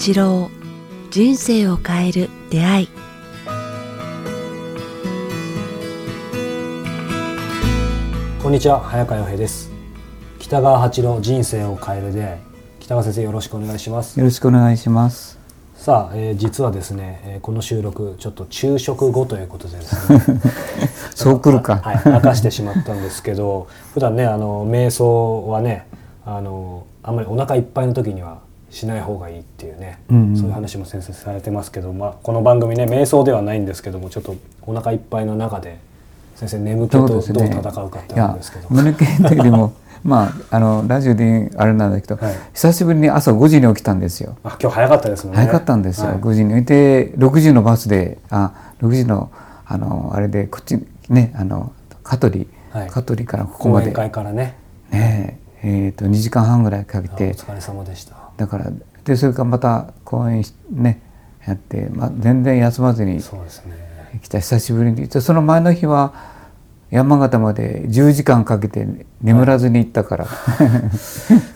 八郎人生を変える出会い。こんにちは早川洋平です。北川八郎人生を変える出会い。北川先生よろしくお願いします。よろしくお願いします。さあ、えー実はですね、えーこの収録ちょっと昼食後ということでですね。そう来るか。はい、明かしてしまったんですけど普段ねあの瞑想はねあのあんまりお腹いっぱいの時にはしない方がいいっていうね、うんうん。そういう話も先生されてますけど、まあ、この番組ね瞑想ではないんですけどもちょっとお腹いっぱいの中で先生眠気とどう戦うかってあるんですけど、胸毛の時も まああのラジオであれなんだけど、はい。久しぶりに朝5時に起きたんですよ。あ今日早かったですもんね。早かったんですよ。はい。5時に。いて6時のバスであ6時のあのあれでこっちねあの香取、はい。香取からここまで。講演会からね。ねえーと2時間半ぐらいかけあおて疲れ様でしただからでそれからまた公演しねやって、まあ、全然休まずにそうですね。来た。久しぶりに。でその前の日は山形まで10時間かけて眠らずに行ったから、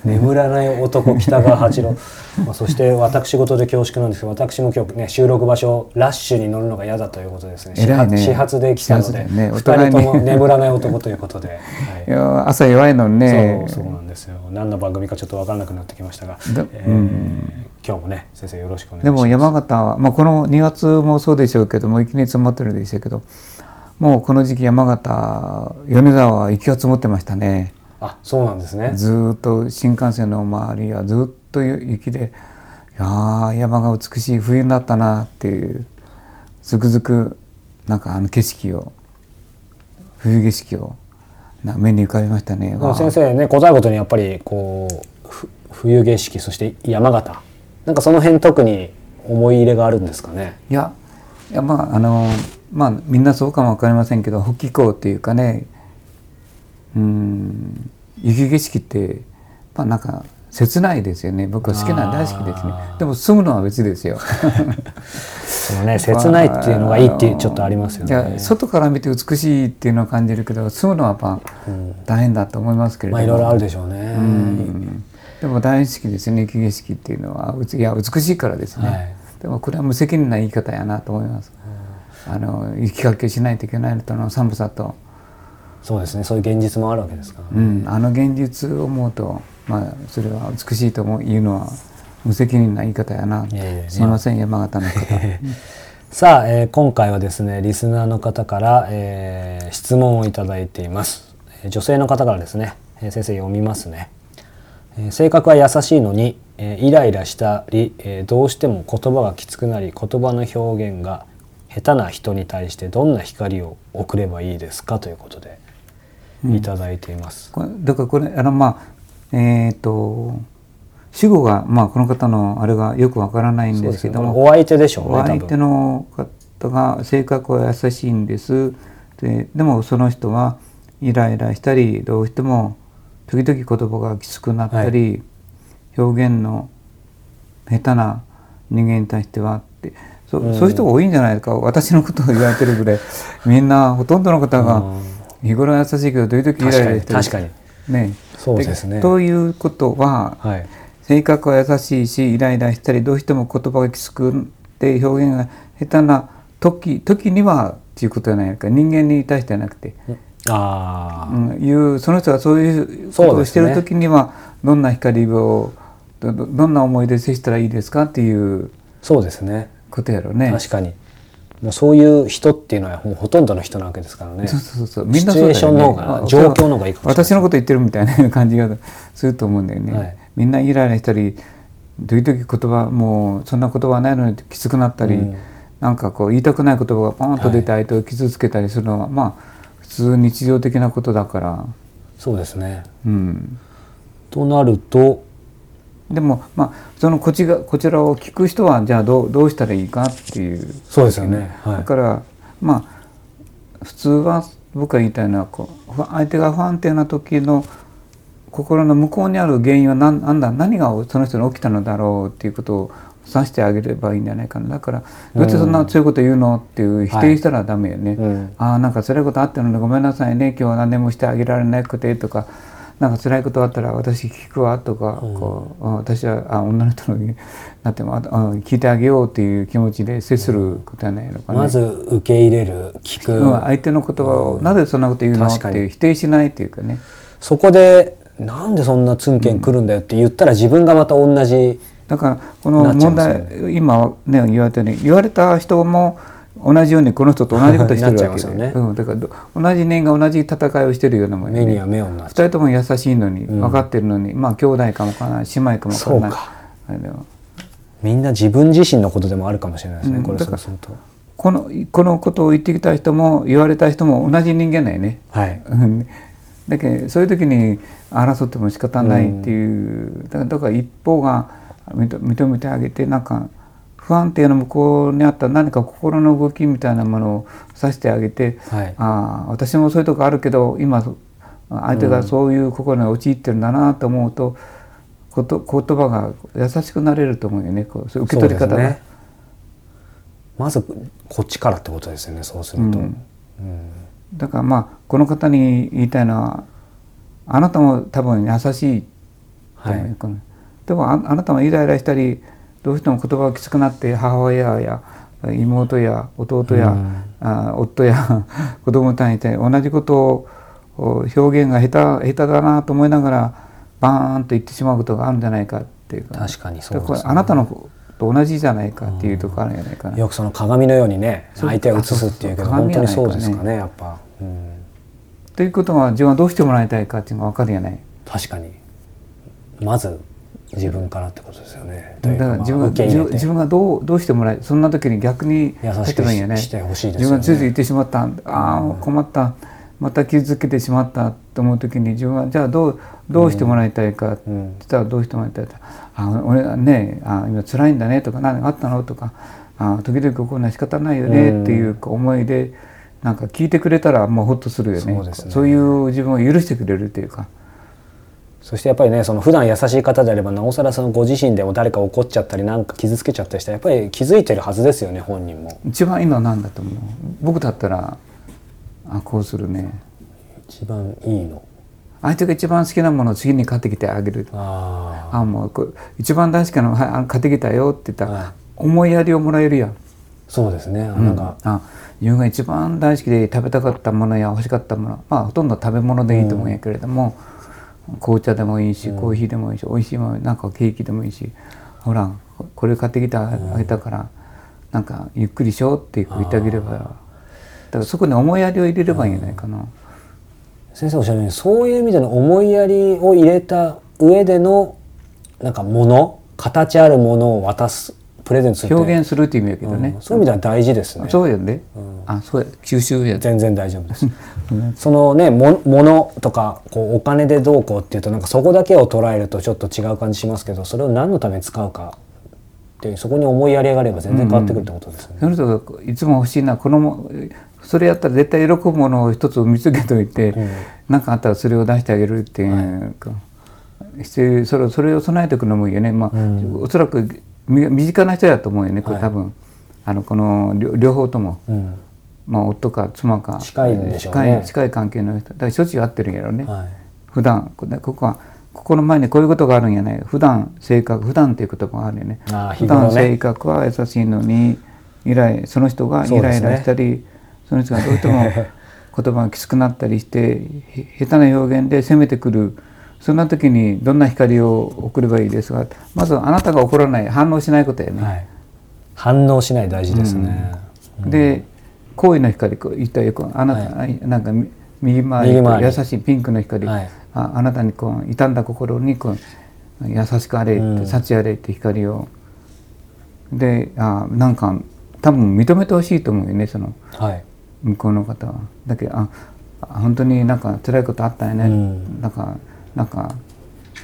眠らない男北川八郎。まあそして私事で恐縮なんですけど私も今日ね収録場所ラッシュに乗るのが嫌だということですね。始偉いね。発始発で来たので、ね。二お互いに。人とも眠らない男ということで、はい。いや朝弱いのにね。そうそうなんですよ。何の番組かちょっと分からなくなってきましたが、だえーうん今日もね先生よろしくお願いします。でも山形は、まあ、この2月もそうでしょうけども一気に積もってるでしょうけどもうこの時期山形米沢は雪が積もってましたね。あそうなんですね。ずーっと新幹線の周りはずっと雪でいやー山が美しい冬になったなっていうつくづくなんかあの景色を冬景色をな目に浮かびましたね。まあ先生ね答えごとにやっぱりこうふ冬景色そして山形。なんかその辺特に思い入れがあるんですかね？いやいやまああのまあみんなそうかもわかりませんけど北気候っていうかねうん雪景色ってまあなんか切ないですよね。僕は好きな大好きですね。でも住むのは別ですよ。そのね切ないっていうのがいいってちょっとありますよね。外から見て美しいっていうのは感じるけど住むのはやっぱうん。大変だと思いますけれども、まあいろいろあるでしょうね。うん。でも大好きですよね雪景色っていうのは。いや美しいからですね、はい。でもこれは無責任な言い方やなと思います、あの雪かきしないといけないのとの寒さと、そうですね。そういう現実もあるわけですから。うん、あの現実を思うと、まあ、それは美しいと思う言うのは無責任な言い方やな、すいません山形の方 さあ、えー今回はですねリスナーの方から、えー質問をいただいています。えー女性の方からですね、えー先生読みますね。えー性格は優しいのに、えーイライラしたり、えーどうしても言葉がきつくなり言葉の表現が下手な人に対してどんな光を送ればいいですかということでいただいています。これだからこれあのまあえっ、と主語が、まあ、この方のあれがよくわからないんですけども、お相手でしょうね多お相手分。の方が性格は優しいんですででもその人はイライラしたりどうしても時々言葉がきつくなったり、表現の下手な人間に対してはってそ,、ういう人が多いんじゃないか私のことを言われてるぐらい みんなほとんどの方が日頃は優しいけど時々イライラしてる確かにね。そうですね。ということは、はい。性格は優しいしイライラしたりどうしても言葉がきつくて表現が下手な時時にはっていうことじゃないか。人間に対してはなくて、ああ、うん、いうその人がそういうことをしてる時にはどんな光をどどどんな思いで接したらいいですかっていう。そうですね。ことやろうね。確かに。もうそういう人っていうのはもうほとんどの人なわけですからね。そうそうそうみんなそうねシチュエーションの方があ状況の方がいいかもしれない私のこと言ってるみたいな感じがすると思うんだよね、はいみんなイライラしたり時々言葉もうそんな言葉ないのにきつくなったり、うんなんかこう言いたくない言葉がポンと出て相手を傷つけたりするのは、まあ普通日常的なことだから、そうですね。うん、となると、でもまあそのこちがこちらを聞く人はじゃあどうどうしたらいいかっていうそうですよね。はい。だからまあ普通は僕が言いたいのはこうふ相手が不安定な時の心の向こうにある原因は何なんだ何がその人に起きたのだろうっていうことを指してあげればいいんじゃないかなだからどうしてそんな強いこと言うのっていう否定したらダメよね。うん。ああなんか辛いことあったのでごめんなさいね今日は何でもしてあげられなくてとかなんか辛いことあったら私聞くわとか、うん。こうあ私はあ女の人のなってもああ聞いてあげようっていう気持ちで接することはないのかな、まず受け入れる聞く、うん相手の言葉を、なぜそんなこと言うのっていう否定しないっていうかね。そこでなんでそんなツンケン来るんだよって言ったら自分がまた同じ、だからこの問題、今ね言われたように言われた人も同じようにこの人と同じことしてるわけで、ますよねうん、だからど同じ人が同じ戦いをしてるようなもん目にねは目をなっ二ちゃう人とも優しいのにうん。分かってるのに、まあ兄弟かもわからない姉妹かもわからな。いそうか。あれでもみんな自分自身のことでもあるかもしれないですね、これうんだからそうすると。このこのことを言ってきた人も言われた人も同じ人間だよね。はい。うん。だけどそういう時に争っても仕方ないっていう、だからだから一方が認認めてあげてなんか不安定な向こうにあった何か心の動きみたいなものをさせてあげて、はい。ああ私もそういうとこあるけど今そ相手がそういう心に陥ってるんだなと思うと、こと言葉が優しくなれると思うよね。こうそう受け取り方が。ね。まずこっちからってことですよねそうすると、うん。うん。だからまあこの方に言いたいのはあなたも多分優しいはい。でもああなたもイライラしたりどうしても言葉がきつくなって母親や妹や弟や、うん。あ夫や 子供に対して同じことを表現が下手下手だなと思いながらバーンと言ってしまうことがあるんじゃないかっていうか確かにそうですね。あなたのと同じじゃないかっていうところあるんじゃないかな。よくその鏡のようにね相手を映すっていうけど本当にそうですかねやっぱ、うん、ということは自分はどうしてもらいたいかっていうのが分かるやない。確かに。まず自分からってことですよね。だから自分がまあ自分がどうどうしてもらえそんな時に逆に優しく入ってもいいよね。してほしいですよね。自分がついつい言ってしまった。ああ困った。また傷つけてしまった。と思う時に自分はじゃあどうどうしてもらいたいか。ってうん。言ったらどうしてもらいたいか。あ俺はねあ今辛いんだね。とか何があったの？とか。あ時々こういうのは仕方ないよね。っていう思いでなんか聞いてくれたらもうほっとするよね。そうですね。そういう自分を許してくれるっていうか。そしてやっぱりねその普段優しい方であればなおさらそのご自身でも誰か怒っちゃったりなんか傷つけちゃったりしたらやっぱり気づいてるはずですよね本人も。一番いいのは何だと思う。僕だったらあこうするね。一番いいの？相手が一番好きなものを次に買ってきてあげる。ああもう一番大好きなの、は買ってきたよって言ったら、はい。思いやりをもらえるやん、あそうですね、うん。なんか。あ自分が一番大好きで食べたかったものや欲しかったものまあほとんど食べ物でいいと思うんやけれども、紅茶でもいいしコーヒーでもいいし、美味しいものなんかケーキでもいいしほらここれ買ってきてあげたから、なんかゆっくりしようって言ってあげればだからそこに思いやりを入れればいいんじゃないかな。先生おっしゃるようにそういう意味での思いやりを入れた上でのなんかもの形あるものを渡すプレゼントする表現するっていう意味やけどね、うん。そういう意味では大事ですね。そうやで、うん。あそうや。吸収や。で全然大丈夫です。そのねも物とかこうお金でどうこうっていうとなんかそこだけを捉えるとちょっと違う感じしますけどそれを何のために使うかっていうそこに思いやりがあれば全然変わってくるってことですよね、その人がいつも欲しいなこのもそれやったら絶対喜ぶものを一つ見つけといてうん。何、かあったらそれを出してあげるっていうか、してそれをそれを備えておくのもいいよね、まあうん。おそらくみ身近な人やと思うよねこれはい。多分、あのこの両両方とも、うん。まあ、夫か妻か。近いんでしょうね。近い近い関係の人。だからしょっちゅう会ってるんやろね、はい。普段こここはここの前にこういうことがあるんやない。普段性格普段っていう言葉があるよね。あー普段性格は優しいのにイライその人がイライラしたりそ,、の人がどうしても言葉がきつくなったりしてへ下手な表現で責めてくるそんな時にどんな光を送ればいいですかまずあなたが怒らない反応しないことやね、はい、反応しない大事ですね、で好意の光こう言ったらよくあなた、あなんかみ右回り優しいピンクの光、はい。ああなたにこう傷んだ心にこう優しくあれって、うん。幸あれって光を。であなんか多分認めてほしいと思うよねそのはい。向こうの方は。だけどああ本当になんか辛いことあったよね、うん。なんかなんか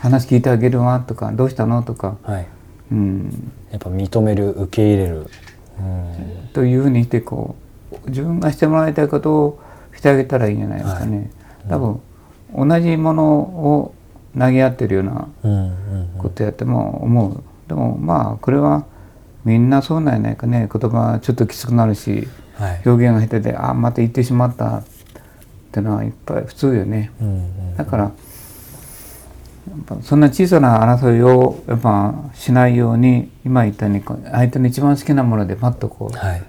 話聞いてあげるわとかどうしたのとか、はい。うん、やっぱ認める受け入れる、うん。というふうにしてこう自分がしてもらいたいことをしてあげたらいいんじゃないですかね。多分同じものを投げ合ってるようなうんうんことやっても思う。でもまあこれはみんなそうなんやないかね。言葉ちょっときつくなるしはい。表現が下手であまた言ってしまったってのはいっぱい普通よね。うんうんだからぱそんな小さな争いをやっぱしないように今言ったように相手の一番好きなものでパッとこうはい。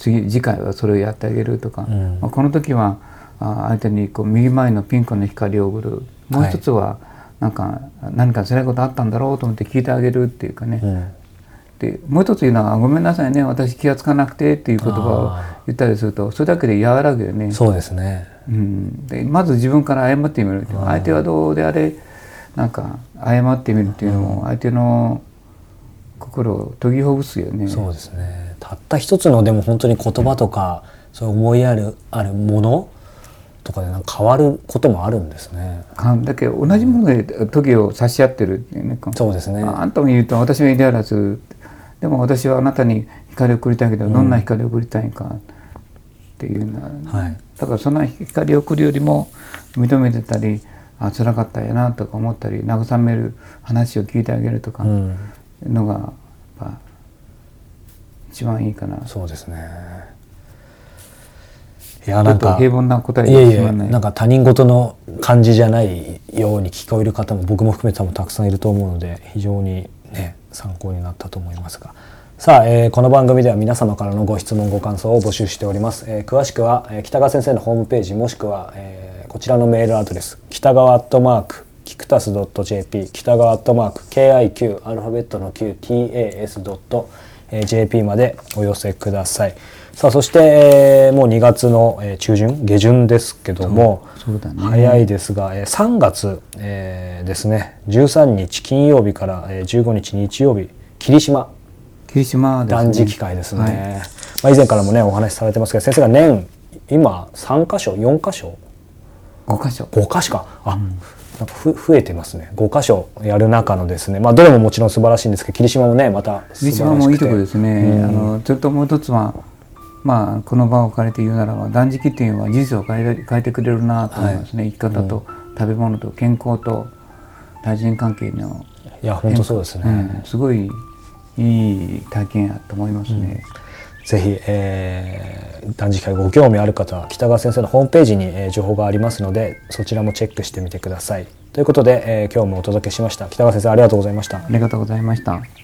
次次回はそれをやってあげるとか、うん。まあ、この時はあ相手にこう右前のピンクの光を送る。もう一つは、なんか何か辛いことあったんだろうと思って聞いてあげるっていうかね、うん。でもう一つ言うのは「ごめんなさいね。私気が付かなくて」っていう言葉を言ったりするとそれだけで和らぐよね。そうですね。うん、でまず自分から謝ってみる相手はどうであれなんか謝ってみるっていうのも相手の心を研ぎほぐすよね。そうですね。たった一つのでも本当に言葉とかそういう思いあるあるものとかでなんか変わることもあるんですね。かだけど同じもので時を差し合ってるっていうね。そうですね。ああんたも言うと私はイデアラスでも私はあなたに光を送りたいけど、どんな光を送りたいかっていうのは、はい。だからそんな光を送るよりも認めてたりあ辛かったんやなとか思ったり慰める話を聞いてあげるとかうん。のがやっぱ一番いいかな。そうですね。いやなんか平凡な答えいえいえすまなんか他人事の感じじゃないように聞こえる方も僕も含めて多分たくさんいると思うので非常にね参考になったと思いますが。さあ、えーこの番組では皆様からのご質問ご感想を募集しております、えー詳しくは、えー北川先生のホームページもしくは、えーこちらのメールアドレス北川アットマークキクタス .jp 北川アットマーク KIQ アルファベットの QTAS.jp までお寄せください。さあそして、えーもう2月の、えー中旬下旬ですけどもね。早いですが、えー3月、えーですね。13日金曜日から、えー15日日曜日霧島。霧島ね。断食会ですね、はい。まあ、以前からもねお話しされてますけど先生が年今3箇所4箇所5箇所。5箇所か。あ、なんかふ増えてますね。5箇所やる中のですね。まあどれももちろん素晴らしいんですけど霧島もねまた素霧晴らしくて。島もいいところですね、うん。あのそれともう一つはまあこの場を借りて言うならば断食っていうのは人生を変えて変えてくれるなと思いますね、生き方と食べ物と健康と対人関係のいや本当そうですね、うん。すごいいい体験やと思いますね、ぜひ、えー断食会ご興味ある方は北川先生のホームページに、えー情報がありますのでそちらもチェックしてみてください。ということで、えー今日もお届けしました北川先生ありがとうございました。ありがとうございました